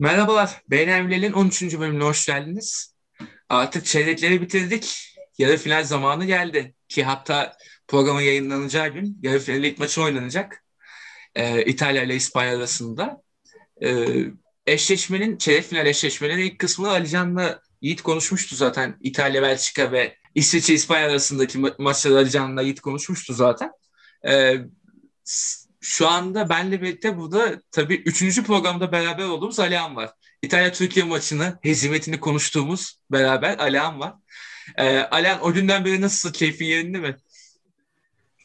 Merhabalar, Beğenenler'in 13. bölümüne hoş geldiniz. Artık çeyrekleri bitirdik. Yarı final zamanı geldi. Ki hatta programın yayınlanacağı gün yarı final ilk maçı oynanacak. Ee, İtalya ile İspanya arasında. Ee, eşleşmenin, çeyrek final eşleşmenin ilk kısmını Alican'la Yiğit konuşmuştu zaten. İtalya, Belçika ve İsviçre, İspanya arasındaki ma- maçları Alican'la Yiğit konuşmuştu zaten. Ee, şu anda benle birlikte burada tabii üçüncü programda beraber olduğumuz Alihan var. İtalya-Türkiye maçını, hezimetini konuştuğumuz beraber Alihan var. Ee, Alihan o günden beri nasıl? Keyfin yerinde mi?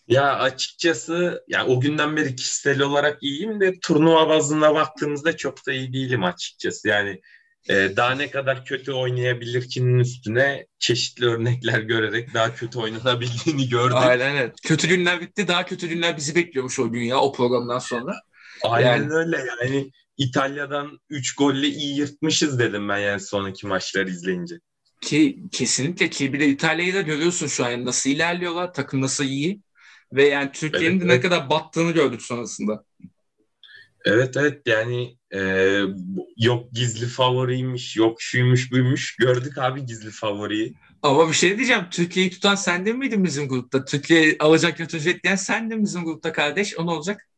Ya açıkçası ya o günden beri kişisel olarak iyiyim de turnuva bazında baktığımızda çok da iyi değilim açıkçası. Yani e, daha ne kadar kötü oynayabilirkinin üstüne çeşitli örnekler görerek daha kötü oynanabildiğini gördük. Aynen evet. Kötü günler bitti. Daha kötü günler bizi bekliyormuş o gün ya o programdan sonra. Aynen Yani- öyle yani İtalya'dan 3 golle iyi yırtmışız dedim ben yani sonraki maçları izleyince. Ki kesinlikle ki bir de İtalya'yı da görüyorsun şu an Yani nasıl ilerliyorlar, takım nasıl iyi ve yani Türkiye'nin Evet, de ne evet. kadar battığını gördük sonrasında. Evet evet yani e, yok gizli favoriymiş, yok şuymuş buymuş. Gördük abi gizli favoriyi. Ama bir şey diyeceğim. Türkiye'yi tutan sen de miydin bizim grupta? Türkiye alacak götürecek diyen sen de bizim grupta kardeş. O ne olacak?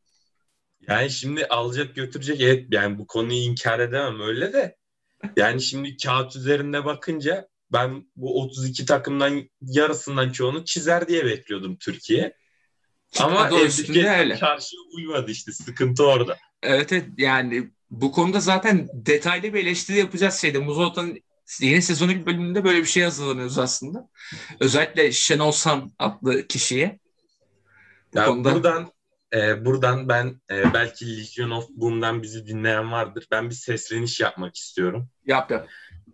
Yani şimdi alacak götürecek evet yani bu konuyu inkar edemem öyle de. Yani şimdi kağıt üzerinde bakınca ben bu 32 takımdan yarısından çoğunu çizer diye bekliyordum Türkiye. Ama üstünde evdeki çarşıya uymadı işte sıkıntı orada. Evet evet yani bu konuda zaten detaylı bir eleştiri yapacağız şeyde. Muzolta'nın yeni sezonu bir bölümünde böyle bir şey hazırlanıyoruz aslında. Özellikle Şenol San adlı kişiye. Bu Ya konuda buradan e, buradan ben e, belki Legion of Boom'dan bizi dinleyen vardır. Ben bir sesleniş yapmak istiyorum. yap yap.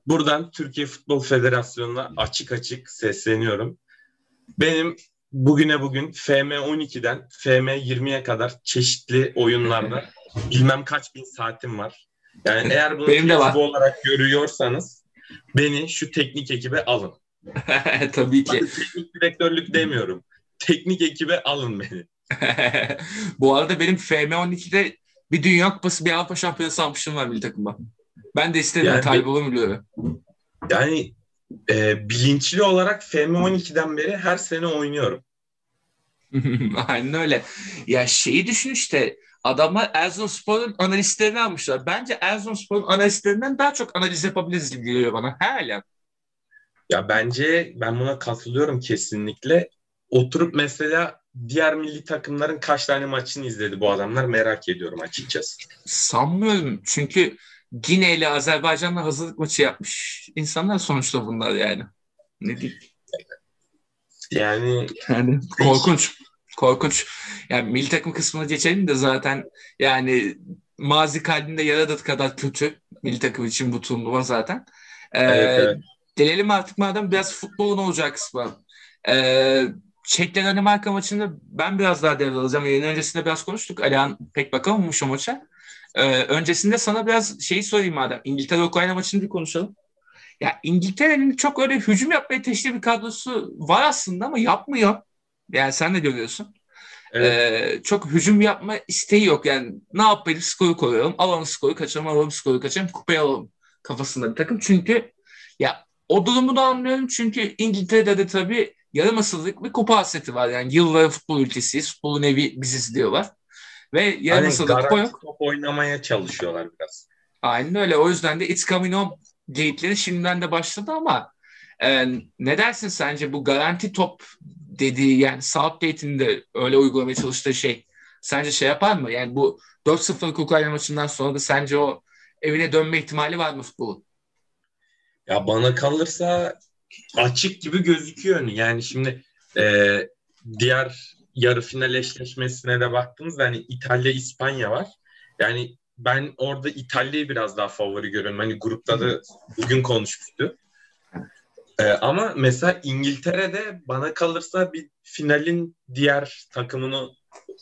Buradan Türkiye Futbol Federasyonu'na açık açık sesleniyorum. Benim bugüne bugün FM12'den FM20'ye kadar çeşitli oyunlarda bilmem kaç bin saatim var. Yani eğer bunu Benim de var. olarak görüyorsanız beni şu teknik ekibe alın. Tabii ki. Bakın teknik direktörlük demiyorum. Teknik ekibe alın beni. Bu arada benim FM12'de bir Dünya Kupası bir Avrupa Şampiyonası almışım var milli takımda. Ben de istedim. Yani- talip olur biliyorum. Yani e, bilinçli olarak FM12'den beri her sene oynuyorum. Aynen öyle. Ya şeyi düşün işte adamlar Erzurumspor'un analistlerini almışlar. Bence Erzurumspor'un analistlerinden daha çok analiz yapabiliriz gibi geliyor bana. Hala. Ya bence ben buna katılıyorum kesinlikle. Oturup mesela diğer milli takımların kaç tane maçını izledi bu adamlar merak ediyorum açıkçası. Sanmıyorum. Çünkü Gine ile Azerbaycan'la hazırlık maçı yapmış insanlar sonuçta bunlar yani. Ne diyeyim? Yani Yani korkunç. Korkunç. Yani milli takım kısmına geçelim de zaten yani mazi kalbinde yaradığı kadar kötü milli takım için bu turnuva zaten. Ee, Evet, evet. Gelelim artık madem biraz futbolun olacak kısmı. Ee, Çekler Danimarka maçında ben biraz daha devralacağım. Yayın öncesinde biraz konuştuk. Alihan pek bakamamış o maça. Ee, öncesinde sana biraz şeyi sorayım madem. İngiltere-Ukrayna maçını bir konuşalım. Ya İngiltere'nin çok öyle hücum yapmaya teşvik bir kadrosu var aslında ama yapmıyor. Yani sen de görüyorsun. evet. Ee, çok hücum yapma isteği yok. Yani ne yapalım skoru koyalım. Alalım skoru kaçıralım. Alalım skoru kaçıralım. Kupayı alalım kafasında bir takım. Çünkü ya o durumu da anlıyorum. Çünkü İngiltere'de de tabii yarım asırlık bir kupa hasreti var. Yani yılları futbol ülkesiyiz. Futbolun evi biziz diyorlar. Ve yarım Hani asırlık kupa yok. top oynamaya çalışıyorlar biraz. Aynen öyle. O yüzden de It's Coming Home geyikleri şimdiden de başladı ama e, ne dersin sence bu garanti top dediği yani Southgate'in de öyle uygulamaya çalıştığı şey sence şey yapar mı? Yani bu 4-0'lık Ukrayna maçından sonra da sence o evine dönme ihtimali var mı futbolun? Ya bana kalırsa açık gibi gözüküyor. Yani şimdi e, diğer yarı final eşleşmesine de baktığımızda hani İtalya İspanya var. Yani ben orada İtalya'yı biraz daha favori görüyorum. Hani grupta da bugün konuşmuştu. E, ama mesela İngiltere'de bana kalırsa bir finalin diğer takımını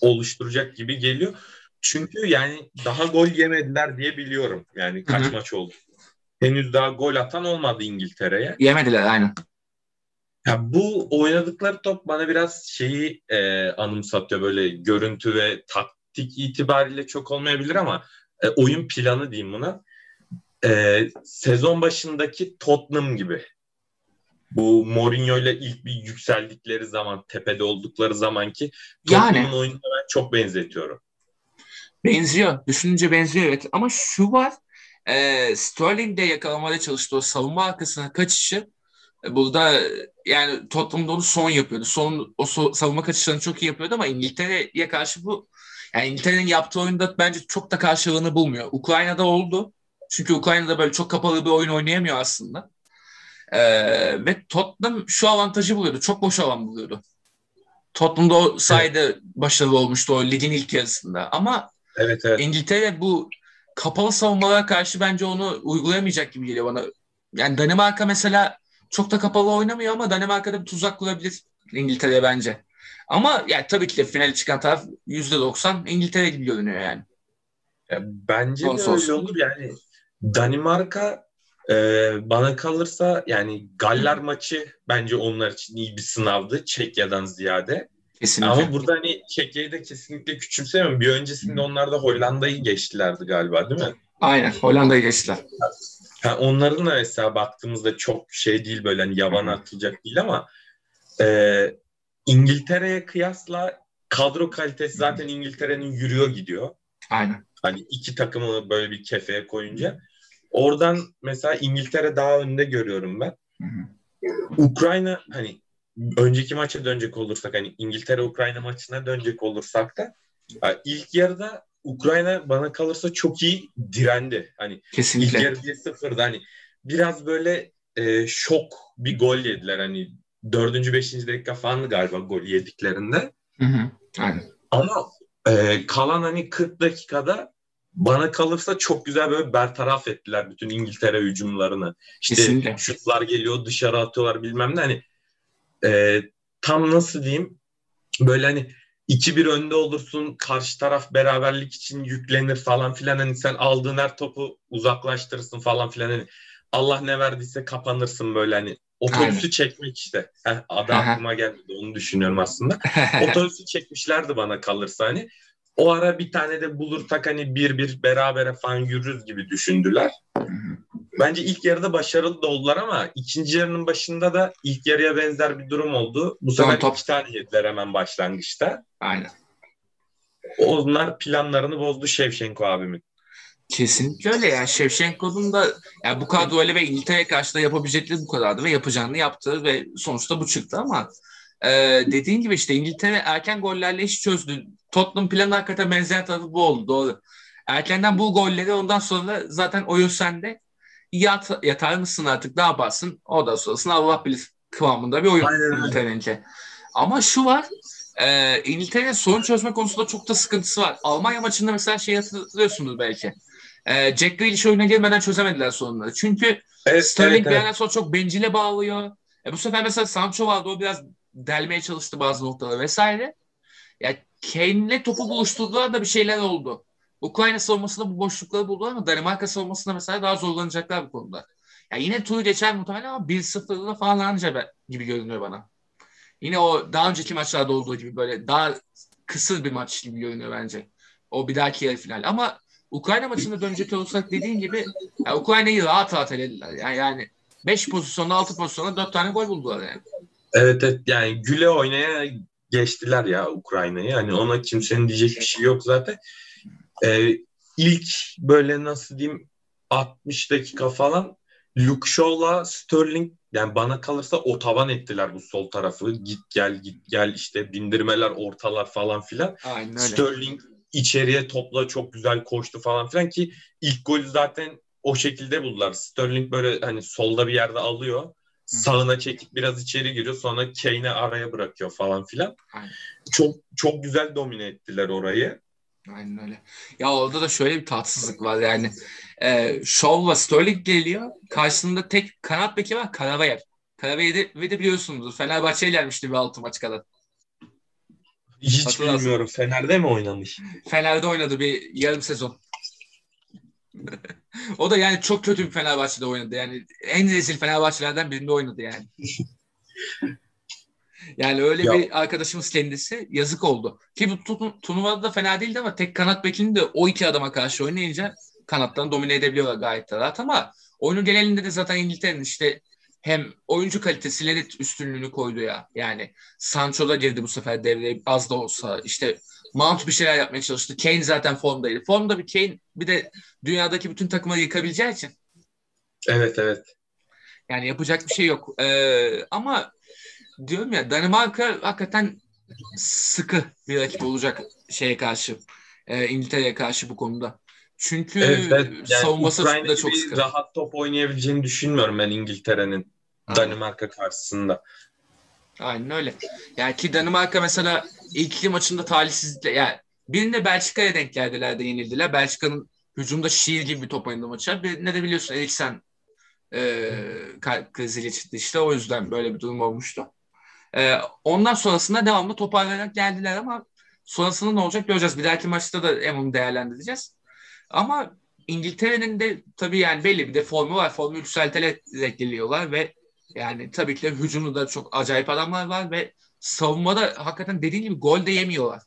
oluşturacak gibi geliyor. Çünkü yani daha gol yemediler diye biliyorum. Yani kaç Hı hı. maç oldu. Henüz daha gol atan olmadı İngiltere'ye. Yemediler aynen. Ya bu oynadıkları top bana biraz şeyi e, anımsatıyor böyle görüntü ve taktik itibariyle çok olmayabilir ama e, oyun planı diyeyim buna. e, sezon başındaki Tottenham gibi. Bu Mourinho ile ilk bir yükseldikleri zaman, tepede oldukları zamanki Tottenham'ın yani, oyununa ben çok benzetiyorum. Benziyor. Düşününce benziyor evet. Ama şu var. E, Sterling de yakalamaya çalıştı o savunma arkasına kaçışı. E, burada yani Tottenham'da onu son yapıyordu. Son o so, savunma kaçışlarını çok iyi yapıyordu ama İngiltere'ye karşı bu yani İngiltere'nin yaptığı oyunda bence çok da karşılığını bulmuyor. Ukrayna'da oldu. Çünkü Ukrayna'da böyle çok kapalı bir oyun oynayamıyor aslında. Ee, ve Tottenham şu avantajı buluyordu. Çok boş alan buluyordu. Tottenham'da o sayede evet. başarılı olmuştu o ligin ilk yarısında. Ama evet, evet. İngiltere bu kapalı savunmalara karşı bence onu uygulayamayacak gibi geliyor bana. Yani Danimarka mesela çok da kapalı oynamıyor ama Danimarka'da bir tuzak kurabilir İngiltere bence. Ama yani tabii ki de finale çıkan taraf %90 İngiltere gibi görünüyor yani. Ya bence de öyle olur yani. Danimarka e, bana kalırsa yani Galler maçı bence onlar için iyi bir sınavdı Çekya'dan ziyade. Kesinlikle. Ama burada hani Çekya'yı da kesinlikle küçümsemiyorum. Bir öncesinde onlar da Hollanda'yı geçtilerdi galiba değil mi? Aynen Hollanda'yı geçtiler. Ha, onların da mesela baktığımızda çok şey değil böyle hani yaban atılacak değil ama e, İngiltere'ye kıyasla kadro kalitesi zaten İngiltere'nin yürüyor gidiyor. Aynen. Hani iki takımı böyle bir kefeye koyunca. Oradan mesela İngiltere daha önde görüyorum ben. Hı hı. Ukrayna hani önceki maça dönecek olursak hani İngiltere Ukrayna maçına dönecek olursak da ilk yarıda Ukrayna bana kalırsa çok iyi direndi. Hani Kesinlikle. ilk yarı 1-0'da hani biraz böyle e, şok bir gol yediler hani dördüncü, beşinci dakika falan galiba gol yediklerinde. Hı hı. Aynen. Ama e, kalan hani 40 dakikada bana kalırsa çok güzel böyle bertaraf ettiler bütün İngiltere hücumlarını. İşte Kesinlikle. şutlar geliyor dışarı atıyorlar bilmem ne hani e, tam nasıl diyeyim böyle hani 2-1 önde olursun karşı taraf beraberlik için yüklenir falan filan hani sen aldığın her topu uzaklaştırırsın falan filan hani Allah ne verdiyse kapanırsın böyle hani otobüsü Aynen. çekmek işte. Heh, adı aklıma gelmedi onu düşünüyorum aslında. otobüsü çekmişlerdi bana kalırsa hani. O ara bir tane de bulursak hani bir bir berabere falan yürürüz gibi düşündüler. Bence ilk yarıda başarılı da oldular ama ikinci yarının başında da ilk yarıya benzer bir durum oldu. Bu sefer top. iki tane yediler hemen başlangıçta. Aynen. Onlar planlarını bozdu Şevşenko abimin. Kesinlikle öyle yani Şevşenko'nun da yani bu kadroyla ve İngiltere'ye karşı da yapabilecekleri bu kadardı ve yapacağını yaptı ve sonuçta bu çıktı ama e, dediğin gibi işte İngiltere erken gollerle iş çözdü. Tottenham planı hakikaten benzer tarafı bu oldu doğru. Erkenden bu golleri ondan sonra zaten oyun sende yat, yatar mısın artık ne yaparsın? O da sonrasında Allah bilir kıvamında bir oyun İngiltere'nince. Ama şu var e, İngiltere'nin sorun çözme konusunda çok da sıkıntısı var. Almanya maçında mesela şey hatırlıyorsunuz belki. E, Jack Grealish oyuna girmeden çözemediler sorunları. Çünkü evet, Sterling evet, bir yerden sonra çok bencile bağlıyor. E, bu sefer mesela Sancho vardı o biraz delmeye çalıştı bazı noktaları vesaire. Ya Kane'le topu buluşturdular da bir şeyler oldu. Ukrayna savunmasında bu boşlukları buldular ama Danimarka savunmasında mesela daha zorlanacaklar bu konuda. Yani yine turu geçer muhtemelen ama 1-0'da falan anca gibi görünüyor bana. Yine o daha önceki maçlarda olduğu gibi böyle daha kısır bir maç gibi görünüyor bence. O bir dahaki yarı final. Ama Ukrayna maçında dönecek olursak dediğin gibi yani Ukrayna'yı rahat rahat elediler. Yani, yani 5 pozisyonda 6 pozisyonda 4 tane gol buldular yani. Evet, evet yani güle oynaya geçtiler ya Ukrayna'yı. Hani ona kimsenin diyecek bir şey yok zaten. Ee, ilk böyle nasıl diyeyim 60 dakika falan Luke Shaw'la Sterling yani bana kalırsa o tavan ettiler bu sol tarafı. Git gel git gel işte bindirmeler ortalar falan filan. Aynen öyle. Sterling içeriye topla çok güzel koştu falan filan ki ilk golü zaten o şekilde buldular. Sterling böyle hani solda bir yerde alıyor. Sağına çekip biraz içeri giriyor. Sonra Kane'i araya bırakıyor falan filan. Aynen. Çok çok güzel domine ettiler orayı. Aynen öyle. Ya orada da şöyle bir tatsızlık var yani. E, Shaw'la Sterling geliyor. Karşısında tek kanat beki var Karavayev. Karavayev de, de biliyorsunuz Fenerbahçe'ye gelmişti bir altı maç kadar. Hiç Hatırlarsın. bilmiyorum. Fener'de mi oynamış? Fener'de oynadı bir yarım sezon. O da yani çok kötü bir Fenerbahçe'de oynadı. Yani en rezil Fenerbahçelerden birinde oynadı yani. yani öyle ya. bir arkadaşımız kendisi yazık oldu. Ki bu turnuvada da fena değildi ama tek kanat bekini de o iki adama karşı oynayınca kanattan domine edebiliyorlar gayet rahat ama oyunun genelinde de zaten İngiltere'nin işte hem oyuncu kalitesiyle de üstünlüğünü koydu ya. Yani Sancho da girdi bu sefer devreye az da olsa. İşte Mount bir şeyler yapmaya çalıştı. Kane zaten formdaydı. Formda bir Kane bir de dünyadaki bütün takımları yıkabileceği için. Evet evet. Yani yapacak bir şey yok. Ee, ama diyorum ya Danimarka hakikaten sıkı bir rakip olacak şeye karşı. E, İngiltere'ye karşı bu konuda. Çünkü evet, evet. Yani savunması da çok sıkı. rahat top oynayabileceğini düşünmüyorum ben İngiltere'nin Danimarka karşısında. Aynen öyle. Yani ki Danimarka mesela ilk maçında talihsizlikle yani birinde Belçika'ya denk geldiler de yenildiler. Belçika'nın hücumda şiir gibi bir top oynadı maça. Bir, ne de biliyorsun Eriksen e, kriziyle çıktı işte. O yüzden böyle bir durum olmuştu. E, ondan sonrasında devamlı toparlayarak geldiler ama sonrasında ne olacak göreceğiz. Bir dahaki maçta da onu değerlendireceğiz. Ama İngiltere'nin de tabii yani belli bir de formu var. Formu yükselterek geliyorlar ve yani tabii ki de hücumda çok acayip adamlar var ve savunmada hakikaten dediğin gibi gol de yemiyorlar.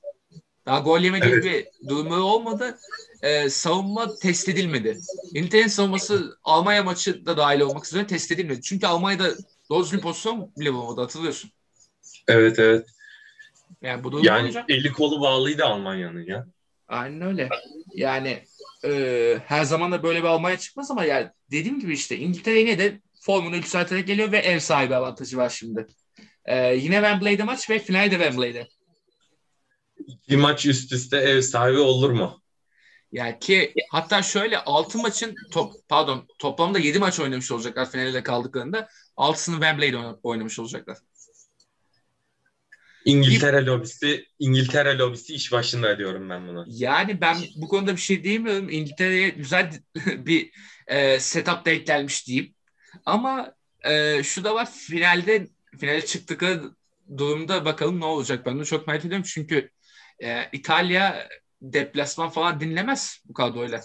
Daha gol yeme gibi evet. bir durumu olmadı. Ee, savunma test edilmedi. İngiltere'nin savunması Almanya maçı da dahil olmak üzere test edilmedi. Çünkü Almanya'da doğru düzgün pozisyon bile bulamadı hatırlıyorsun. Evet evet. Yani bu durum yani olacak. eli kolu bağlıydı Almanya'nın ya. Aynen öyle. Yani e, her zaman da böyle bir Almanya çıkmaz ama yani dediğim gibi işte İngiltere yine de formunu yükselterek geliyor ve ev sahibi avantajı var şimdi. E, yine Wembley'de maç ve finalde Wembley'de. İki maç üst üste ev sahibi olur mu? Yani ki hatta şöyle 6 maçın top, pardon toplamda 7 maç oynamış olacaklar finalde kaldıklarında. 6'sını Wembley'de oynamış olacaklar. İngiltere bir, lobisi İngiltere lobisi iş başında diyorum ben bunu. Yani ben bu konuda bir şey diyemiyorum. İngiltere'ye güzel bir e, setup denk gelmiş diyeyim. Ama e, şu da var finalde finale çıktıkları durumda bakalım ne olacak. Ben de çok merak ediyorum çünkü e, İtalya deplasman falan dinlemez bu kadroyla.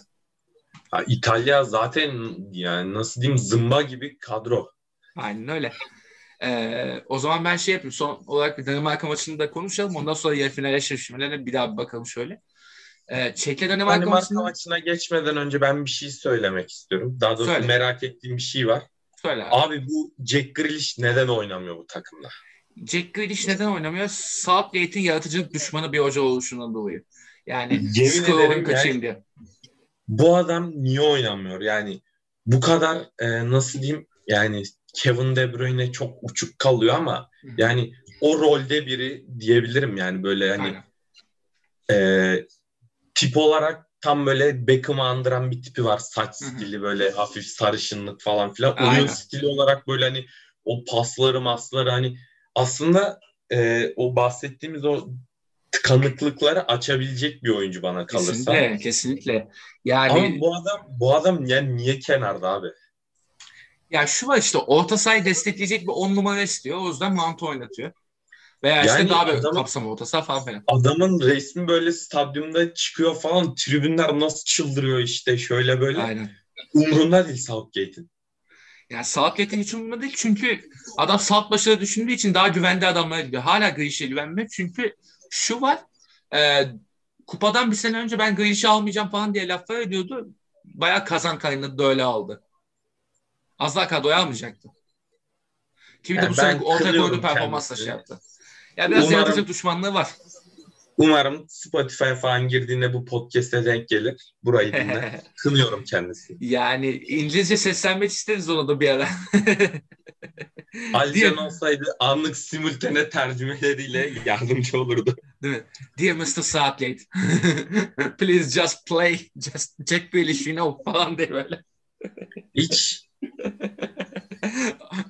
Ha, İtalya zaten yani nasıl diyeyim zımba gibi kadro. Aynen öyle. Ee, o zaman ben şey yapayım. Son olarak bir Danimarka maçını da konuşalım. Ondan sonra yarı final eşleşmelerine bir daha bir bakalım şöyle. Ee, Çek'le Danimarka, Danimarka maçını... maçına geçmeden önce ben bir şey söylemek istiyorum. Daha doğrusu Söyle. merak ettiğim bir şey var. Söyle abi. abi bu Jack Grealish neden oynamıyor bu takımda? Jack Grealish neden oynamıyor? Southgate'in yaratıcılık düşmanı bir hoca oluşundan dolayı. Yani Yemin ederim kaçayım yani, diye. Bu adam niye oynamıyor? Yani bu kadar e, nasıl diyeyim yani Kevin De Bruyne çok uçuk kalıyor ama yani o rolde biri diyebilirim yani böyle hani e, tip olarak tam böyle Beckham'ı andıran bir tipi var. Saç stili böyle hafif sarışınlık falan filan. Aynen. Oyun stili olarak böyle hani o pasları masları hani aslında e, o bahsettiğimiz o tıkanıklıkları açabilecek bir oyuncu bana kalırsa. Kesinlikle, kesinlikle. Yani Ama bu adam bu adam yani niye kenarda abi? Ya şu var işte orta sahayı destekleyecek bir on numara istiyor. O yüzden Mount oynatıyor. Veya işte yani daha böyle kapsamı orta saha falan filan. Adamın resmi böyle stadyumda çıkıyor falan. Tribünler nasıl çıldırıyor işte şöyle böyle. Aynen. Umrunda değil Southgate'in. Yani Southgate'in hiç umurunda değil. Çünkü adam salt başarı düşündüğü için daha güvende adamlara gidiyor. Hala Grealish'e güvenmiyor. Çünkü şu var. E, kupadan bir sene önce ben Grealish'i almayacağım falan diye laflar ediyordu. Bayağı kazan kaynadı da öyle aldı. Az daha kadroya almayacaktı. Ki bir de bu sene ortaya koyduğu performansla şey yaptı. Ya biraz Umarım, yaratıcı düşmanlığı var. Umarım Spotify falan girdiğinde bu podcast'e denk gelir. Burayı dinle. Kınıyorum kendisi. Yani İngilizce seslenmek isteriz ona da bir ara. Alcan olsaydı anlık simultane tercümeleriyle yardımcı olurdu. Değil mi? Dear Mr. Southgate, please just play, just Jack Grealish, you know falan diye böyle. Hiç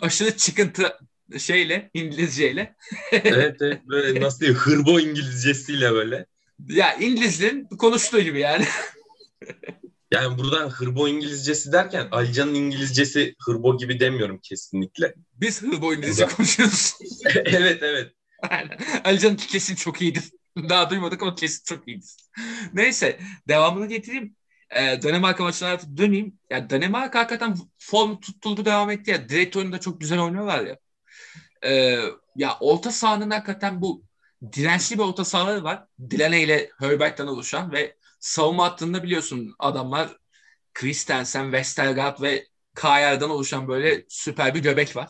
Aşırı çıkıntı şeyle İngilizceyle. evet evet böyle nasıl diyeyim hırbo İngilizcesiyle böyle. Ya İngilizlerin konuştuğu gibi yani. yani buradan hırbo İngilizcesi derken Alican'ın İngilizcesi hırbo gibi demiyorum kesinlikle. Biz hırbo İngilizce Burada. konuşuyoruz. evet evet. Alican'ın kesin çok iyidir. Daha duymadık ama kesin çok iyidir. Neyse devamını getireyim e, Danimarka maçına döneyim. Ya Danimarka hakikaten form tutuldu devam etti ya. Direkt oyunda çok güzel oynuyorlar ya. E, ya orta sahanın hakikaten bu dirençli bir orta sahaları var. Dilene ile Hörberg'den oluşan ve savunma hattında biliyorsun adamlar Christensen, Westergaard ve Kayer'den oluşan böyle süper bir göbek var.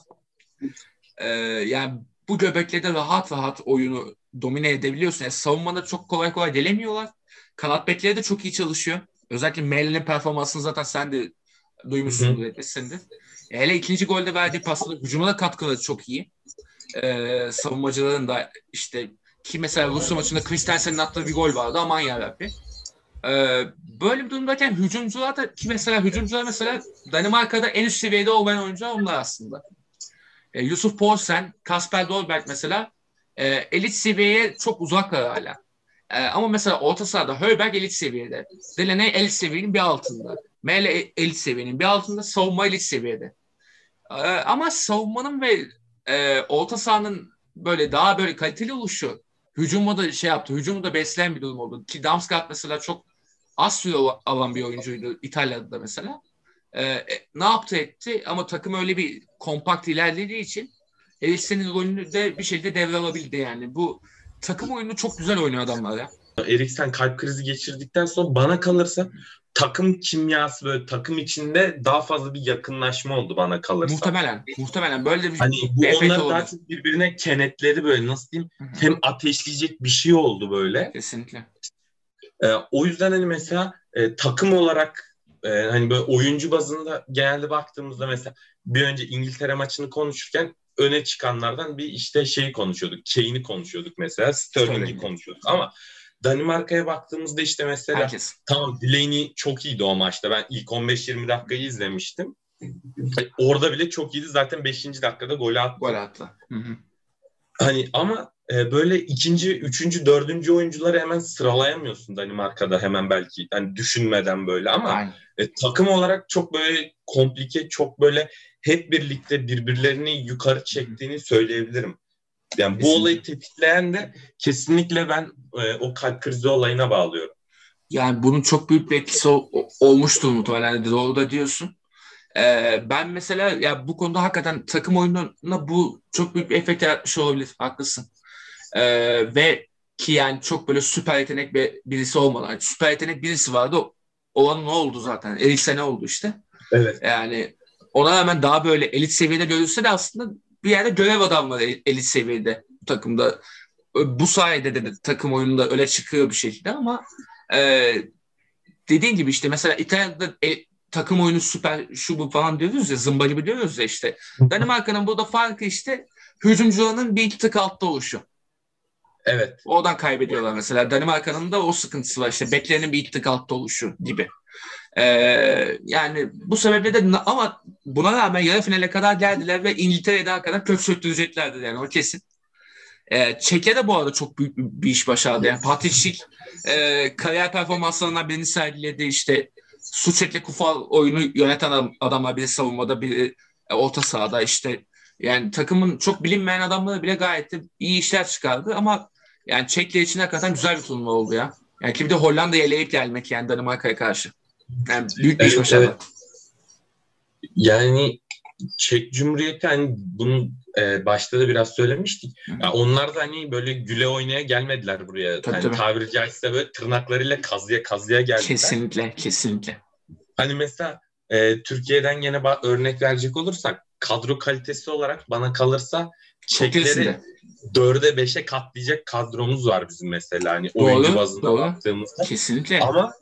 Ee, yani bu göbekle de rahat rahat oyunu domine edebiliyorsun. Yani savunmada çok kolay kolay gelemiyorlar. Kanat bekleri de çok iyi çalışıyor. Özellikle Meyler'in performansını zaten sen de duymuşsundur etmişsindir. Hele ikinci golde verdiği pasla hücuma da katkıları çok iyi. Ee, savunmacıların da işte ki mesela Rusya maçında Christensen'in attığı bir gol vardı aman yarabbi. Ee, böyle bir durumdayken hücumcular da ki mesela hücumcular mesela Danimarka'da en üst seviyede olmayan oyuncular onlar aslında. Ee, Yusuf Poulsen, Kasper Dolberg mesela e, elit seviyeye çok uzaklar hala. E, ama mesela orta sahada Hölberg elit seviyede. Delaney elit seviyenin bir altında. Mele elit seviyenin bir altında. Savunma elit seviyede. E, ama savunmanın ve e, orta sahanın böyle daha böyle kaliteli oluşu hücumu da şey yaptı. Hücumu da besleyen bir durum oldu. Ki Damsgaard mesela çok az süre alan bir oyuncuydu İtalya'da da mesela. E, ne yaptı etti ama takım öyle bir kompakt ilerlediği için Eriksen'in rolünü de bir şekilde devralabildi yani. Bu takım oyunu çok güzel oynuyor adamlar ya. Eriksen kalp krizi geçirdikten sonra bana kalırsa takım kimyası böyle takım içinde daha fazla bir yakınlaşma oldu bana kalırsa. Muhtemelen. Muhtemelen böyle bir hani bu onları daha çok birbirine kenetledi böyle nasıl diyeyim Hı-hı. hem ateşleyecek bir şey oldu böyle. Kesinlikle. Ee, o yüzden hani mesela e, takım olarak e, hani böyle oyuncu bazında genelde baktığımızda mesela bir önce İngiltere maçını konuşurken öne çıkanlardan bir işte şeyi konuşuyorduk. Kane'i konuşuyorduk mesela. Sterling'i konuşuyorduk. Ama Danimarka'ya baktığımızda işte mesela Herkes. tamam Delaney çok iyiydi o maçta. Ben ilk 15-20 dakikayı izlemiştim. Orada bile çok iyiydi. Zaten 5. dakikada gol attı. Gol attı. Hı hı. Hani ama e, böyle ikinci, üçüncü, dördüncü oyuncuları hemen sıralayamıyorsun Danimarka'da hemen belki hani düşünmeden böyle ama e, takım olarak çok böyle komplike, çok böyle hep birlikte birbirlerini yukarı çektiğini söyleyebilirim. Yani kesinlikle. bu olayı tetikleyen de kesinlikle ben e, o kalp krizi olayına bağlıyorum. Yani bunun çok büyük bir etkisi ol, olmuştur muhtemelen doğru da diyorsun. Ee, ben mesela ya bu konuda hakikaten takım oyununa bu çok büyük bir efekt yaratmış olabilir. Haklısın. Ee, ve ki yani çok böyle süper yetenek bir, birisi olmadan. Yani süper yetenek birisi vardı. Olan ne oldu zaten? Eriksen ne oldu işte. Evet. Yani ona rağmen daha böyle elit seviyede görülse de aslında bir yerde görev adamları elit seviyede bu takımda. Bu sayede de, de takım oyununda öyle çıkıyor bir şekilde ama e, dediğin gibi işte mesela İtalya'da e, takım oyunu süper şu bu falan diyoruz ya zımba gibi diyoruz ya işte. Danimarka'nın burada farkı işte hücumcularının bir iki tık altta oluşu. Evet. Oradan kaybediyorlar mesela. Danimarka'nın da o sıkıntısı var işte beklerinin bir iki tık altta oluşu gibi. Ee, yani bu sebeple de ama buna rağmen yarı finale kadar geldiler ve İngiltere'ye daha kadar kök söktüreceklerdi yani o kesin. Ee, Çek'e de bu arada çok büyük bir iş başardı. Yani Patrick Schick e, kariyer performanslarından birini sergiledi. İşte Suçek'le Kufal oyunu yöneten adamlar biri savunmada biri e, orta sahada işte yani takımın çok bilinmeyen adamları bile gayet de iyi işler çıkardı ama yani Çek'le için hakikaten güzel bir turnuva oldu ya. Yani ki bir de Hollanda'yı eleyip gelmek yani Danimarka'ya karşı. Yani büyük bir evet, iş. Evet. Yani Çek Cumhuriyeti hani bunu e, başta da biraz söylemiştik. Yani onlar da hani böyle güle oynaya gelmediler buraya. Tabii, yani tabii. tabiri caizse böyle tırnaklarıyla kazıya kazıya geldiler. Kesinlikle, kesinlikle. Hani mesela e, Türkiye'den yine örnek verecek olursak kadro kalitesi olarak bana kalırsa Çekleri dörde beşe katlayacak kadromuz var bizim mesela hani doğru, oyuncu bazında doğru. baktığımızda. Kesinlikle. Ama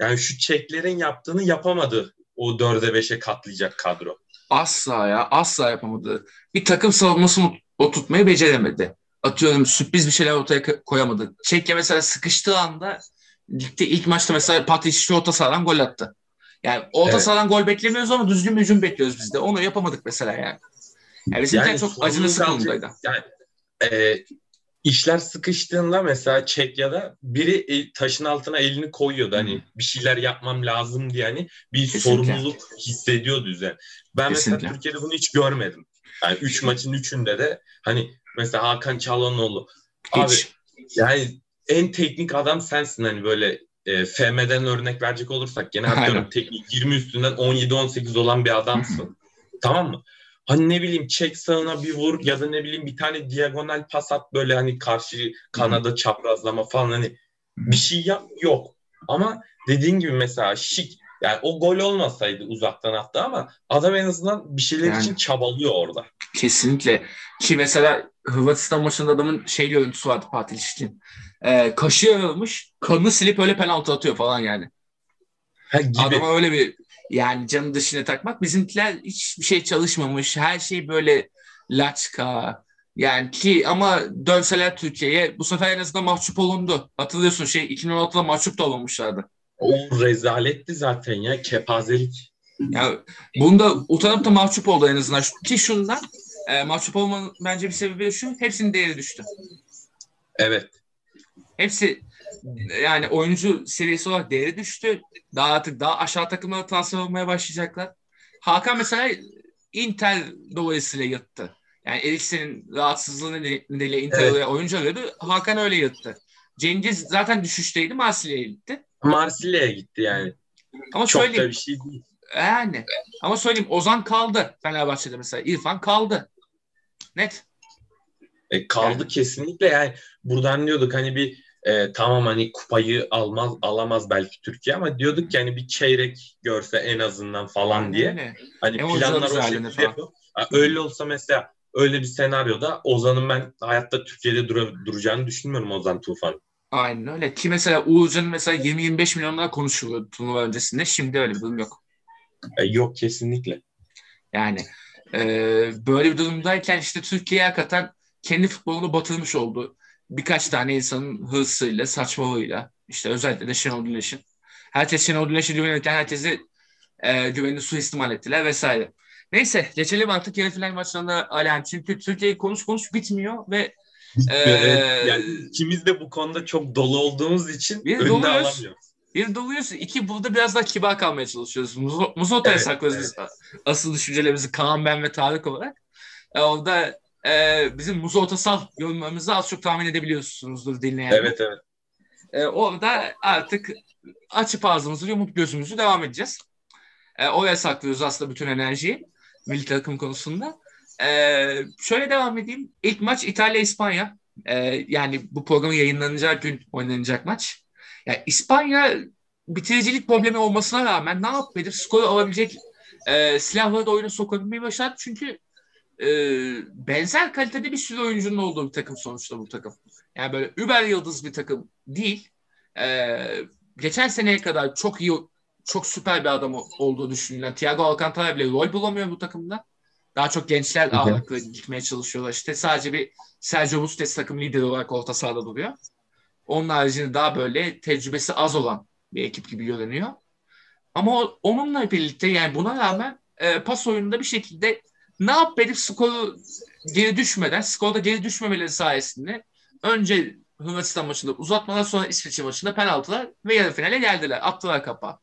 yani şu Çeklerin yaptığını yapamadı o dörde beşe katlayacak kadro. Asla ya asla yapamadı. Bir takım savunmasını oturtmayı beceremedi. Atıyorum sürpriz bir şeyler ortaya koyamadı. Çekya mesela sıkıştığı anda gitti ilk maçta mesela Patrick orta sahadan gol attı. Yani orta evet. sahadan gol beklemiyoruz ama düzgün bir hücum bekliyoruz biz de. Onu yapamadık mesela yani. Yani bizimkiler yani çok acılı konumdaydı. Yani, e, işler sıkıştığında mesela Çekya'da biri e, taşın altına elini koyuyordu. Hani bir şeyler yapmam lazım diye hani bir Kesinlikle. sorumluluk hissediyordu üzerine. Ben Kesinlikle. mesela Türkiye'de bunu hiç görmedim. Yani üç maçın üçünde de hani mesela Hakan Çalhanoğlu hiç. abi yani en teknik adam sensin hani böyle e, FM'den örnek verecek olursak gene atıyorum teknik 20 üstünden 17-18 olan bir adamsın. tamam mı? Hani ne bileyim çek sağına bir vur ya da ne bileyim bir tane diagonal pas at böyle hani karşı kanada çaprazlama falan hani bir şey yap yok. Ama dediğin gibi mesela şik Yani o gol olmasaydı uzaktan attı ama adam en azından bir şeyler Yani. için çabalıyor orada. Kesinlikle. Ki mesela Hırvatistan maçında adamın şey görüntüsü vardı Fatih için. Ee, kaşı yarılmış. Kanını silip öyle penaltı atıyor falan yani. Ha, gibi. Adama öyle bir yani canı dışına takmak. Bizimkiler hiçbir şey çalışmamış. Her şey böyle laçka. Yani ki ama dönseler Türkiye'ye bu sefer en azından mahcup olundu. Hatırlıyorsun şey 2016'da mahcup da olmamışlardı. O rezaletti zaten ya kepazelik. Yani bunda utanıp da mahcup oldu en azından. Ki şundan e, mahcup olmanın bence bir sebebi şu. Hepsinin değeri düştü. Evet. Hepsi yani oyuncu seviyesi olarak değeri düştü. Daha artık daha aşağı takımlara transfer olmaya başlayacaklar. Hakan mesela Inter dolayısıyla yırttı. Yani Eriksen'in rahatsızlığı nedeniyle Inter Evet. oyuncu arıyordu. Hakan öyle yırttı. Cengiz zaten düşüşteydi. Marsilya'ya gitti. Marsilya'ya gitti yani. Ama Çok söyleyeyim da bir şey değil. yani ama söyleyeyim Ozan kaldı Fenerbahçe'de mesela. İrfan kaldı. Net. E, kaldı Yani. kesinlikle yani buradan diyorduk hani bir e, tamam hani kupayı almaz alamaz belki Türkiye ama diyorduk ki hani bir çeyrek görse en azından falan diye. Öyle. Hani Hem planlar o şekilde falan. yapıyor. Ha, öyle olsa mesela öyle bir senaryoda Ozan'ın ben hayatta Türkiye'de dura- duracağını düşünmüyorum Ozan Tufan. Aynen öyle. Ki mesela Uğurcan'ın mesela 20-25 milyonlar konuşuluyordu turnuva öncesinde. Şimdi öyle bir durum yok. E, yok kesinlikle. Yani e, böyle bir durumdayken işte Türkiye'ye hakikaten kendi futbolunu batırmış oldu. Birkaç tane insanın hırsıyla, saçmalığıyla. işte özellikle de Şenol Güneş'in. Herkes Şenol Güneş'e güvenirken herkesi e, güvenini suistimal ettiler vesaire. Neyse geçelim artık yarı final maçlarına Alem. Çünkü Türkiye konuş konuş bitmiyor ve e, Evet, yani ikimiz de bu konuda çok dolu olduğumuz için Bir önüne doluyuz. alamıyoruz. Bir doluyuz. iki burada biraz daha kibar kalmaya çalışıyoruz. Muzo- Muzota'ya Evet, saklıyoruz biz asıl düşüncelerimizi Kaan, ben ve Tarık olarak. E, orada e, bizim Muzotasal yorumlarımızı az çok tahmin edebiliyorsunuzdur dinleyenler. Evet evet. E, orada artık açıp ağzımızı yumup gözümüzü devam edeceğiz. E, oraya saklıyoruz aslında bütün enerjiyi milli takım konusunda. E, şöyle devam edeyim. İlk maç İtalya-İspanya. E, yani bu programın yayınlanacağı gün oynanacak maç. Yani İspanya bitiricilik problemi olmasına rağmen ne yapmadı? Skoru alabilecek e, silahları da oyuna sokabilmeyi başardı. Çünkü e, benzer kalitede bir sürü oyuncunun olduğu bir takım sonuçta bu takım. Yani böyle über yıldız bir takım değil. E, geçen seneye kadar çok iyi, çok süper bir adam olduğu düşünülen Thiago Alcantara bile rol bulamıyor bu takımda. Daha çok gençler ağırlıklı gitmeye çalışıyorlar. İşte sadece bir Sergio Busquets takım lideri olarak orta sahada duruyor. Onun haricinde daha böyle tecrübesi az olan bir ekip gibi görünüyor. Ama onunla birlikte yani buna rağmen e, pas oyununda bir şekilde ne yap edip skoru geri düşmeden, skorda geri düşmemeleri sayesinde önce Hırvatistan maçında uzatmalar sonra İsviçre maçında penaltılar ve yarı finale geldiler. Attılar kapağı.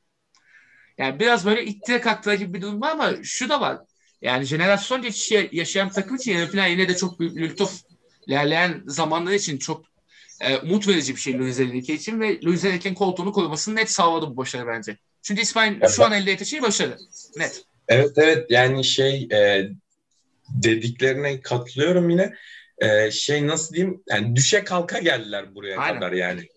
Yani biraz böyle ittire kaktıra gibi bir durum var ama şu da var. Yani jenerasyon geçişi yaşayan takım için yarı final yine de çok büyük lütuf. İlerleyen zamanlar için çok e, umut verici bir şey Luis Enrique için ve Luis Enrique'nin koltuğunu korumasını net sağladı bu başarı bence. Çünkü İspanya şu an elde ettiği şey başarı. Net. Evet evet yani şey e, dediklerine katılıyorum yine. E, şey nasıl diyeyim yani düşe kalka geldiler buraya Aynen. kadar yani.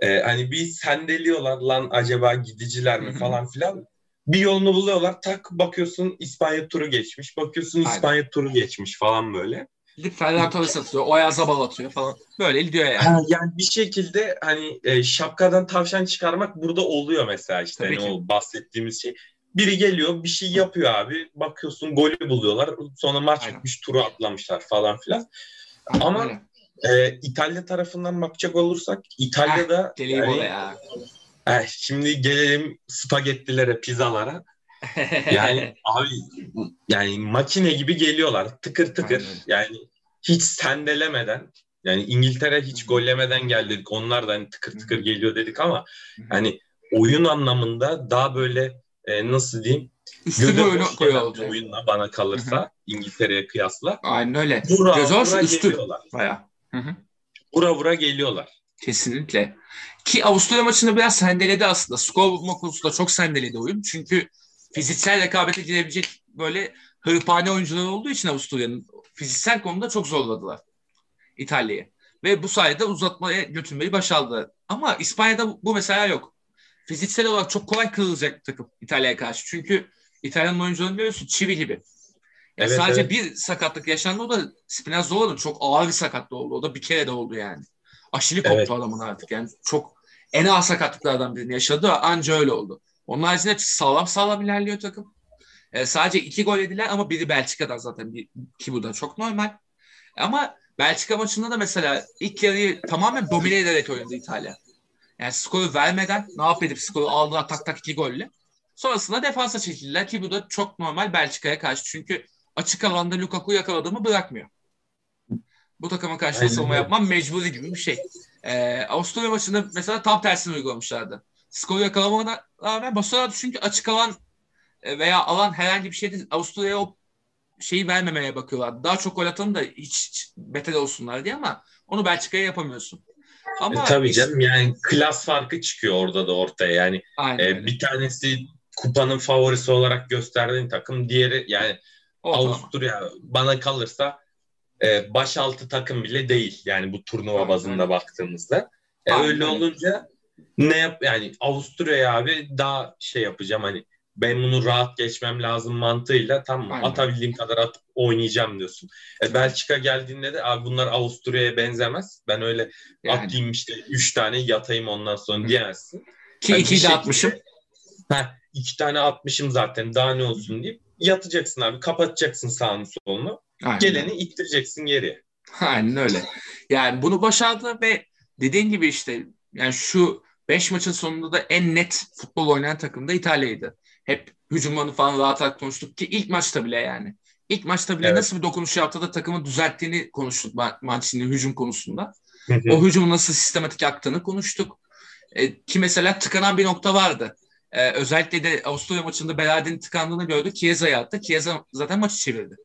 E, hani bir sendeliyorlar lan acaba gidiciler mi falan filan. Bir yolunu buluyorlar tak bakıyorsun İspanya turu geçmiş bakıyorsun Aynen. İspanya turu geçmiş falan böyle. Gidip Ferran Torres atıyor. Oya Zabal atıyor falan. Böyle gidiyor yani. Ha, yani bir şekilde hani e, şapkadan tavşan çıkarmak burada oluyor mesela işte Tabii hani ki. o bahsettiğimiz şey. Biri geliyor bir şey yapıyor abi bakıyorsun golü buluyorlar sonra maç Aynen. bitmiş turu atlamışlar falan filan. Ama-. E, İtalya tarafından bakacak olursak İtalya'da Geleyim yani, oraya. eh, şimdi gelelim spagettilere pizzalara yani abi yani makine gibi geliyorlar tıkır tıkır Aynen. yani hiç sendelemeden yani İngiltere hiç gollemeden geldi dedik. Onlar da hani tıkır tıkır geliyor dedik ama hani oyun anlamında daha böyle e, nasıl diyeyim Üstün bir göze oyunu hoş koyuyor gelen bir olacak. oyunla bana kalırsa İngiltere'ye kıyasla Aynen öyle. vura hoş, vura üstün. geliyorlar. Baya. Vura vura geliyorlar. Kesinlikle. Ki Avusturya maçında biraz sendeledi aslında. Skor bulma konusunda çok sendeledi oyun. Çünkü fiziksel rekabete girebilecek böyle hırpane oyuncular olduğu için Avusturya'nın fiziksel konuda çok zorladılar İtalya'yı. Ve bu sayede uzatmaya götürmeyi başardılar. Ama İspanya'da bu mesela yok. Fiziksel olarak çok kolay kırılacak takım İtalya'ya karşı. Çünkü İtalyan oyuncuların biliyorsun çivi gibi. Yani evet, sadece evet. bir sakatlık yaşandı o da Spinazzola'nın çok ağır bir sakatlığı oldu. O da bir kere de oldu yani. Aşili koptu evet. adamın artık yani çok en ağır sakatlıklardan birini yaşadı anca öyle oldu. Onun haricinde sağlam sağlam ilerliyor takım. E, sadece iki gol yediler ama biri Belçika'dan zaten bir, ki bu da çok normal. Ama Belçika maçında da mesela ilk yarıyı tamamen domine ederek oynadı İtalya. Yani skoru vermeden ne yapıp skoru aldılar tak tak iki golle. Sonrasında defansa çekildiler ki bu da çok normal Belçika'ya karşı. Çünkü açık alanda Lukaku yakaladığımı bırakmıyor. Bu takıma karşı savunma yapmam mecburi gibi bir şey. Ee, Avusturya maçında mesela tam tersini uygulamışlardı. Skoru yakalamana rağmen basıyorlardı çünkü açık alan e, veya alan herhangi bir şeyde Avusturya'ya o şeyi vermemeye bakıyorlar. Daha çok gol atalım da hiç, hiç beter olsunlar diye ama onu Belçika'ya yapamıyorsun. Ama e, tabii canım yani klas farkı çıkıyor orada da ortaya. Yani e, bir tanesi kupanın favorisi olarak gösterdiğin takım, diğeri yani o Avusturya tamam. bana kalırsa e, baş altı takım bile değil. Yani bu turnuva Aynen. bazında baktığımızda. E, öyle olunca ne yap yani Avusturya abi daha şey yapacağım hani ben bunu rahat geçmem lazım mantığıyla tam Aynen. atabildiğim kadar atıp oynayacağım diyorsun. E, Belçika geldiğinde de abi bunlar Avusturya'ya benzemez. Ben öyle yani. atayım işte 3 tane yatayım ondan sonra Hı. diyemezsin. Ki yani iki de atmışım. Heh, iki tane atmışım zaten daha ne olsun deyip yatacaksın abi kapatacaksın sağını solunu. Aynen. Geleni ittireceksin geriye. Aynen öyle. Yani bunu başardı ve dediğin gibi işte yani şu 5 maçın sonunda da en net futbol oynayan takım da İtalya'ydı hep hücumlarını falan rahat konuştuk ki ilk maçta bile yani. İlk maçta bile evet. nasıl bir dokunuş yaptı da takımı düzelttiğini konuştuk Mancini hücum konusunda. O hücumu nasıl sistematik aktığını konuştuk. E, ki mesela tıkanan bir nokta vardı. E, özellikle de Avusturya maçında Beladin'in tıkandığını gördük. Chiesa'ya attı. Chiesa zaten maçı çevirdi.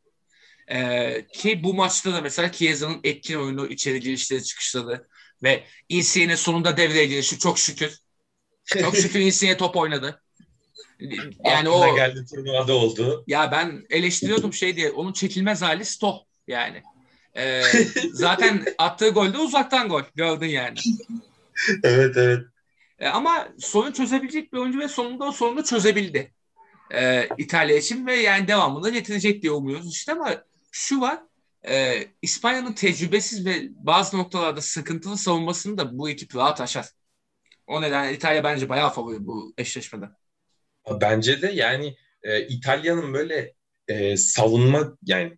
E, ki bu maçta da mesela Chiesa'nın etkin oyunu içeri girişleri çıkışları ve Insigne'nin sonunda devreye girişi çok şükür. Çok şükür Insigne top oynadı. Yani o geldi turnuvada oldu. Ya ben eleştiriyordum şey diye onun çekilmez hali Stoh yani. Ee, zaten attığı golde uzaktan gol gördün yani. evet evet. Ee, ama sorun çözebilecek bir oyuncu ve sonunda o sorunu çözebildi. Ee, İtalya için ve yani devamında getirecek diye umuyoruz işte ama şu var e, İspanya'nın tecrübesiz ve bazı noktalarda sıkıntılı savunmasını da bu ekip rahat aşar. O nedenle İtalya bence bayağı favori bu eşleşmede. Bence de yani e, İtalya'nın böyle e, savunma yani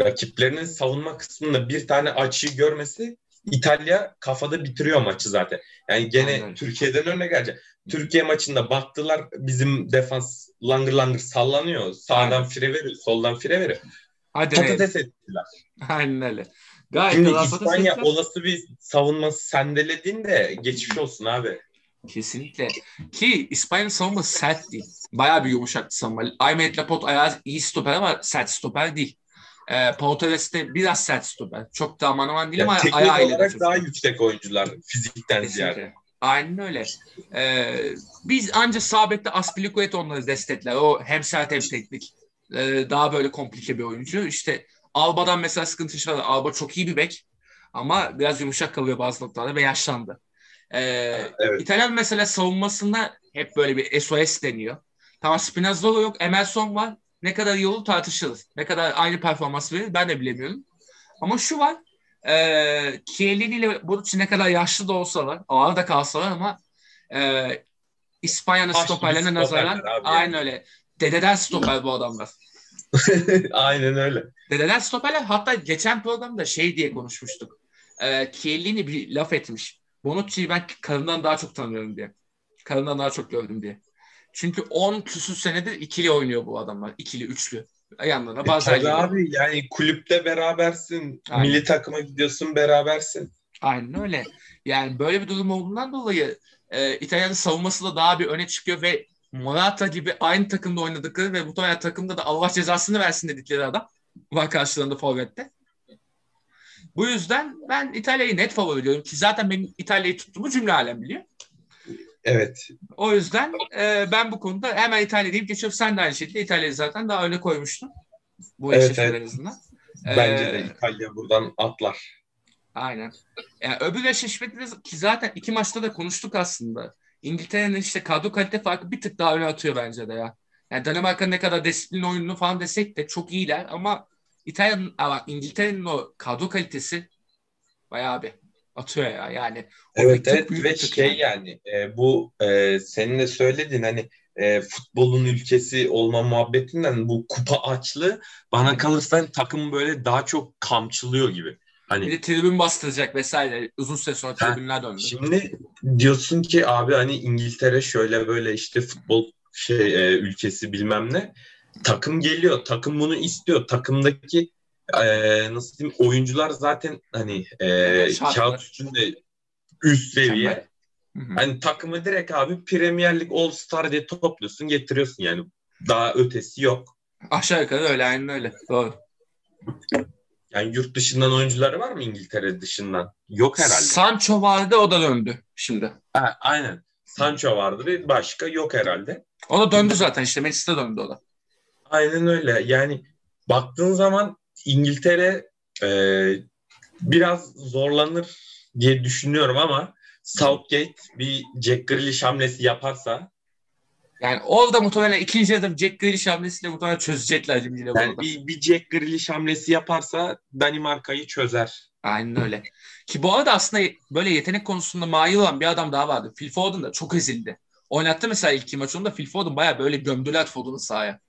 rakiplerinin savunma kısmında bir tane açıyı görmesi İtalya kafada bitiriyor maçı zaten. Yani gene Aynen. Türkiye'den örnek gelecek. Türkiye maçında baktılar bizim defans langır langır sallanıyor. Sağdan Aynen. fire veriyor, soldan fire veriyor. Hadi Patates ettiler. Aynen öyle. Gayet Şimdi İspanya olası bir savunma sendelediğinde geçmiş olsun abi. Kesinlikle. Ki İspanya'nın savunması sert değil. Bayağı bir yumuşak savunma. Aymet Laporte ayağı iyi stoper ama sert stoper değil. E, Pau Torres de biraz sert stoper. Çok da aman aman değil yani ama ayağıyla olarak daha yüksek oyuncular fizikten Kesinlikle. ziyade. Aynen öyle. Ee, biz ancak sabette Aspilicueta onları destekler. O hem sert hem teknik. Ee, daha böyle komplike bir oyuncu. İşte Alba'dan mesela sıkıntı yaşadı. Alba çok iyi bir bek. Ama biraz yumuşak kalıyor bazı noktalarda ve yaşlandı. Ee, evet. İtalyan mesela savunmasında hep böyle bir SOS deniyor. Tamam Spinazzola yok. Emerson var. Ne kadar iyi olur tartışılır. Ne kadar aynı performans verir ben de bilemiyorum. Ama şu var. E, Chiellini ile Bonucci ne kadar yaşlı da olsalar, ağır kalsalar ama e, İspanya'nın stoperlerine nazaran aynı öyle. Dededen stoper bu adamlar. aynen öyle. Dededen stoperler hatta geçen programda şey diye konuşmuştuk. E, Chiellini bir laf etmiş. Bonucci'yi ben karından daha çok tanıyorum diye. Karından daha çok gördüm diye. Çünkü 10 küsür senedir ikili oynuyor bu adamlar. İkili, üçlü. Yanlarına e, bazen. E, abi yani kulüpte berabersin. Aynen. Milli takıma gidiyorsun berabersin. Aynen öyle. Yani böyle bir durum olduğundan dolayı e, İtalyan'ın savunması da daha bir öne çıkıyor ve Morata gibi aynı takımda oynadıkları ve bu takımda da Allah cezasını versin dedikleri adam var karşılarında Forvet'te. Bu yüzden ben İtalya'yı net favori diyorum ki zaten benim İtalya'yı tuttuğumu cümle alem biliyor. Evet. O yüzden e, ben bu konuda hemen İtalya deyip geçiyorum. Sen de aynı şekilde İtalya'yı zaten daha öne koymuştun. Bu evet, evet. Bence ee, de İtalya buradan atlar. Aynen. Yani öbür eşleşmede ki zaten iki maçta da konuştuk aslında. İngiltere'nin işte kadro kalite farkı bir tık daha öne atıyor bence de ya. Yani Danimarka ne kadar disiplin oyununu falan desek de çok iyiler ama İtalya'nın, İngiltere'nin o kadro kalitesi bayağı bir atıyor ya yani. Evet evet ve şey yani, yani e, bu e, senin de söyledin hani e, futbolun ülkesi olma muhabbetinden bu kupa açlığı bana kalırsa takım böyle daha çok kamçılıyor gibi. Hani, bir de tribün bastıracak vesaire. Uzun süre sonra tribünler döndü. Şimdi diyorsun ki abi hani İngiltere şöyle böyle işte futbol şey e, ülkesi bilmem ne. Takım geliyor. Takım bunu istiyor. Takımdaki e, nasıl diyeyim oyuncular zaten hani e, kağıt üstünde üst seviye. Hı hı. Hani takımı direkt abi Premier Lig All Star diye topluyorsun getiriyorsun yani. Daha ötesi yok. Aşağı yukarı öyle aynen öyle. Doğru. Yani yurt dışından oyuncuları var mı İngiltere dışından? Yok herhalde. Sancho vardı o da döndü şimdi. Ha, aynen. Sancho vardı başka yok herhalde. O da döndü zaten işte Manchester'a döndü o da. Aynen öyle. Yani baktığın zaman İngiltere e, biraz zorlanır diye düşünüyorum ama Southgate bir Jack Grealish hamlesi yaparsa yani orada muhtemelen ikinci adım Jack Grealish hamlesiyle muhtemelen çözecekler Cimci'yle yani bir, bir Jack Grealish hamlesi yaparsa Danimarka'yı çözer. Aynen öyle. Ki bu arada aslında böyle yetenek konusunda mail olan bir adam daha vardı. Phil Foden da çok ezildi. Oynattı mesela ilk iki maçında Phil Foden bayağı böyle gömdüler Foden'ı sahaya.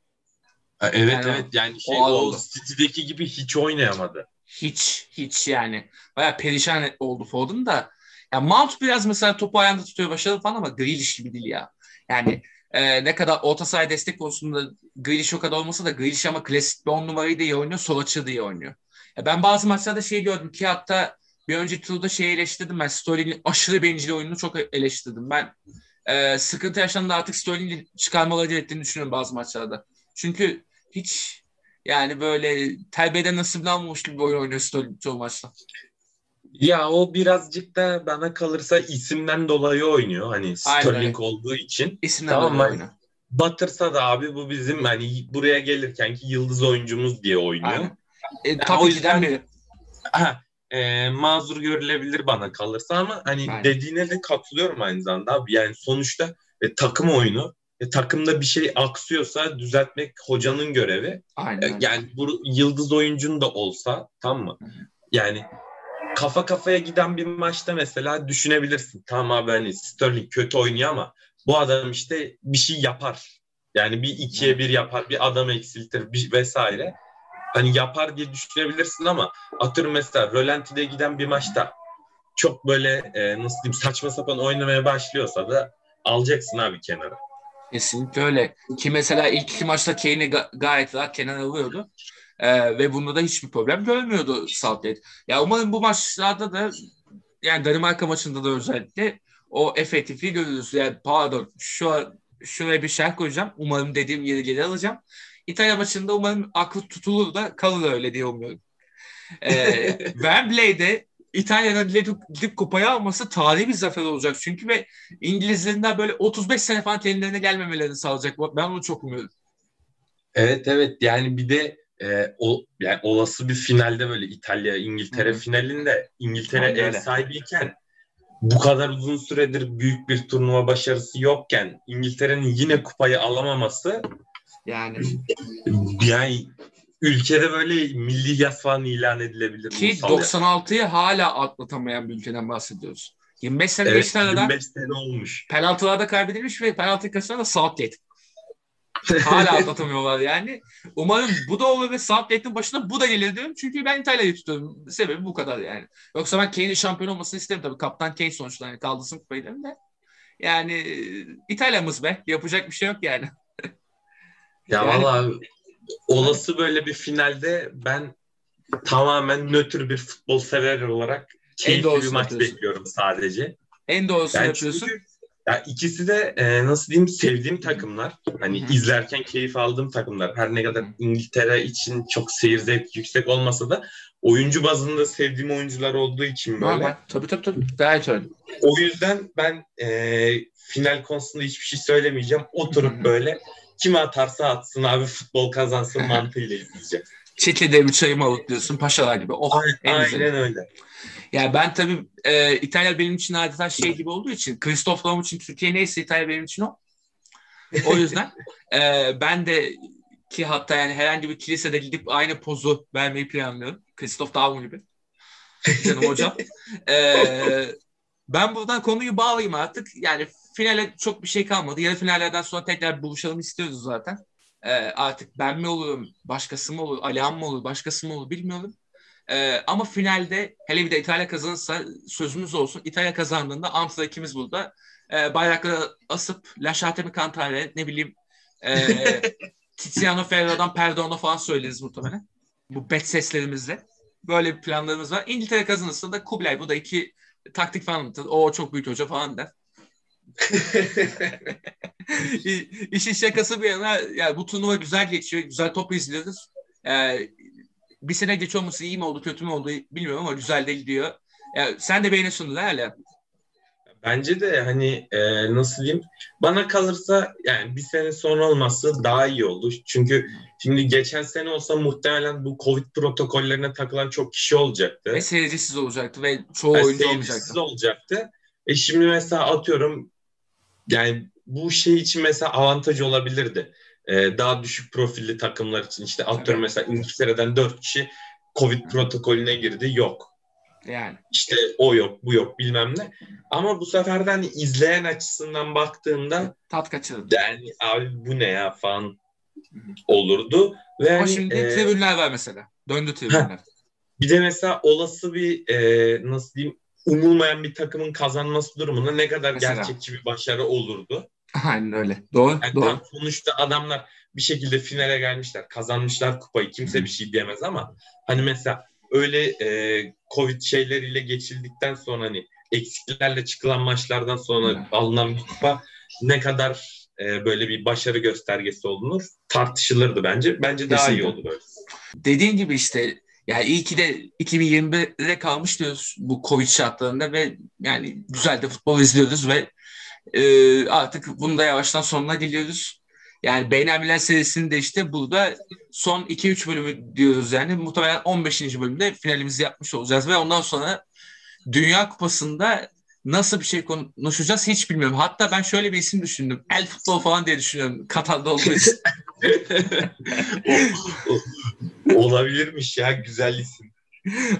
Evet yani evet yani şey o, o City'deki gibi hiç oynayamadı. Hiç hiç yani. Bayağı perişan oldu Foden da. Ya Mount biraz mesela topu ayağında tutuyor başarılı falan ama Grealish gibi değil ya. Yani e, ne kadar orta sahaya destek konusunda Grealish o kadar olmasa da Grealish ama klasik bir on numarayı da iyi oynuyor. Sol açığı da iyi oynuyor. Ya ben bazı maçlarda şey gördüm ki hatta bir önceki turda şey eleştirdim ben. Sterling'in aşırı bencil oyununu çok eleştirdim. Ben e, sıkıntı yaşandı artık Sterling'i çıkarmaları gerektiğini düşünüyorum bazı maçlarda. Çünkü hiç yani böyle terbiyeden almamış gibi bir oyun oynuyor Sterling çoğu maçta. Ya o birazcık da bana kalırsa isimden dolayı oynuyor. Hani Sterling olduğu için. İsimden tamam, dolayı oynuyor. Batırsa da abi bu bizim hani buraya gelirken ki yıldız oyuncumuz diye oynuyor. Aynen. E, tabii o yüzden biri. Ha, e, mazur görülebilir bana kalırsa ama hani Aynen. dediğine de katılıyorum aynı zamanda abi. Yani sonuçta e, takım oyunu e, takımda bir şey aksıyorsa düzeltmek hocanın görevi. Aynen. E, yani bu yıldız oyuncun da olsa tamam mı? Yani kafa kafaya giden bir maçta mesela düşünebilirsin. Tamam abi hani Sterling kötü oynuyor ama bu adam işte bir şey yapar. Yani bir ikiye bir yapar, bir adam eksiltir bir vesaire. Hani yapar diye düşünebilirsin ama atıyorum mesela Rölanti'de giden bir maçta çok böyle e, nasıl diyeyim saçma sapan oynamaya başlıyorsa da alacaksın abi kenara. Kesinlikle öyle. Ki mesela ilk iki maçta Kane'i ga- gayet rahat kenara alıyordu. Ee, ve bunda da hiçbir problem görmüyordu Southgate. Ya umarım bu maçlarda da yani Danimarka maçında da özellikle o efektifliği görürüz. Yani pardon şu şuraya bir şerh koyacağım. Umarım dediğim yeri geri alacağım. İtalya maçında umarım aklı tutulur da kalır öyle diye umuyorum. Ee, Wembley'de İtalya'nın gidip kupayı alması tarihi bir zafer olacak. Çünkü ve İngilizlerin daha böyle 35 sene falan kendilerine gelmemelerini sağlayacak. Ben onu çok umuyorum. Evet evet yani bir de e, o yani olası bir finalde böyle İtalya İngiltere Hı-hı. finalinde İngiltere Aynen ev sahibiyken bu kadar uzun süredir büyük bir turnuva başarısı yokken İngiltere'nin yine kupayı alamaması yani yani ülkede böyle milli yas falan ilan edilebilir. Ki 96'yı hala atlatamayan bir ülkeden bahsediyoruz. 25 sene evet, geçti arada. 25 sene olmuş. Penaltılarda kaybedilmiş ve penaltı kaçıran da Southgate. Hala atlatamıyorlar yani. Umarım bu da olur ve Southgate'in başına bu da gelir diyorum. Çünkü ben İtalya'yı tutuyorum. Sebebi bu kadar yani. Yoksa ben Kane'in şampiyon olmasını isterim tabii. Kaptan Kane sonuçta yani kaldırsın kupayı derim de. Yani İtalya'mız be. Yapacak bir şey yok yani. Ya yani, valla olası böyle bir finalde ben tamamen nötr bir futbol sever olarak keyifli bir maç yapıyorsun. bekliyorum sadece. En doğrusunu yani yapıyorsun. Çünkü, ya ikisi de e, nasıl diyeyim sevdiğim takımlar. Hani Hı-hı. izlerken keyif aldığım takımlar. Her ne kadar İngiltere için çok seyir zevk yüksek olmasa da oyuncu bazında sevdiğim oyuncular olduğu için böyle. Normal. Tabii tabii tabii. Gayet öyle. O yüzden ben e, final konusunda hiçbir şey söylemeyeceğim. Oturup Hı-hı. böyle kim atarsa atsın abi futbol kazansın mantığıyla izleyeceğim. Çekirdeğimi çayımı alıp diyorsun paşalar gibi. Oh, aynen, aynen öyle. Ya ben tabii e, İtalya benim için adeta şey gibi olduğu için Christoph Daum için Türkiye neyse İtalya benim için o. O yüzden e, ben de ki hatta yani herhangi bir kilisede gidip aynı pozu vermeyi planlıyorum. Christoph Daum gibi. Canım hocam. E, ben buradan konuyu bağlayayım artık. Yani finale çok bir şey kalmadı. Yarı finallerden sonra tekrar buluşalım istiyoruz zaten. E, artık ben mi olurum, başkası mı olur, Alihan mı olur, başkası mı olur bilmiyorum. Ee, ama finalde hele bir de İtalya kazanırsa sözümüz olsun. İtalya kazandığında Amsterdam ikimiz burada e, bayrakları asıp Lasciate mi cantare ne bileyim e, Tiziano Ferro'dan Perdon'u falan söyleriz muhtemelen. Bu bet seslerimizle. Böyle bir planlarımız var. İngiltere kazanırsa da Kublay bu da iki taktik falan anlatır. O çok büyük hoca falan der. İşin şakası bir yana yani bu turnuva güzel geçiyor. Güzel top izliyoruz. Ee, bir sene geç olması iyi mi oldu kötü mü oldu bilmiyorum ama güzel de gidiyor. Yani sen de beğeniyorsun hala. Bence de hani e, nasıl diyeyim bana kalırsa yani bir sene sonra olması daha iyi oldu. Çünkü şimdi geçen sene olsa muhtemelen bu Covid protokollerine takılan çok kişi olacaktı. Ve seyircisiz olacaktı ve çoğu yani oyuncu olmayacaktı. olacaktı. E şimdi mesela atıyorum yani bu şey için mesela avantaj olabilirdi e, daha düşük profilli takımlar için işte atıyorum evet. mesela İngiltere'den dört kişi Covid protokolüne girdi yok. Yani. İşte o yok bu yok bilmem ne. Ama bu sefer de hani izleyen açısından baktığında tat kaçırdı. Yani abi bu ne ya falan olurdu. Ve Ama hani, şimdi e, tribünler var mesela. Döndü tribünler. Bir de mesela olası bir e, nasıl diyeyim umulmayan bir takımın kazanması durumunda ne kadar mesela. gerçekçi bir başarı olurdu. Aynen öyle. Doğru. Yani doğru. Sonuçta adamlar bir şekilde finale gelmişler. Kazanmışlar kupayı. Kimse bir şey diyemez ama hani mesela öyle e, Covid şeyleriyle geçildikten sonra hani eksiklerle çıkılan maçlardan sonra Hı. alınan bir kupa ne kadar e, böyle bir başarı göstergesi olunur tartışılırdı bence. Bence daha Kesinlikle. iyi böyle. Dediğin gibi işte yani iyi ki de 2021'de kalmış diyoruz bu Covid şartlarında ve yani güzel de futbol izliyoruz ve e, artık bunu da yavaştan sonuna geliyoruz. Yani Beynelmiler serisini de işte burada son 2-3 bölümü diyoruz yani. Muhtemelen 15. bölümde finalimizi yapmış olacağız ve ondan sonra Dünya Kupası'nda nasıl bir şey konuşacağız hiç bilmiyorum. Hatta ben şöyle bir isim düşündüm. El futbol falan diye düşünüyorum Katar'da olduğu için. Olabilirmiş ya güzel isim.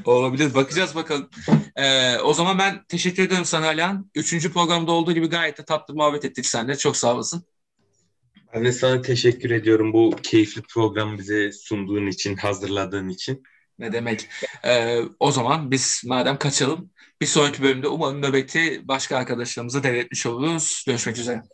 Olabilir. Bakacağız bakalım. Ee, o zaman ben teşekkür ederim sana Alihan. Üçüncü programda olduğu gibi gayet de tatlı muhabbet ettik seninle. Çok sağ olasın. Ben de sana teşekkür ediyorum bu keyifli programı bize sunduğun için, hazırladığın için. Ne demek. Ee, o zaman biz madem kaçalım bir sonraki bölümde umarım nöbeti başka arkadaşlarımıza devretmiş oluruz. Görüşmek üzere.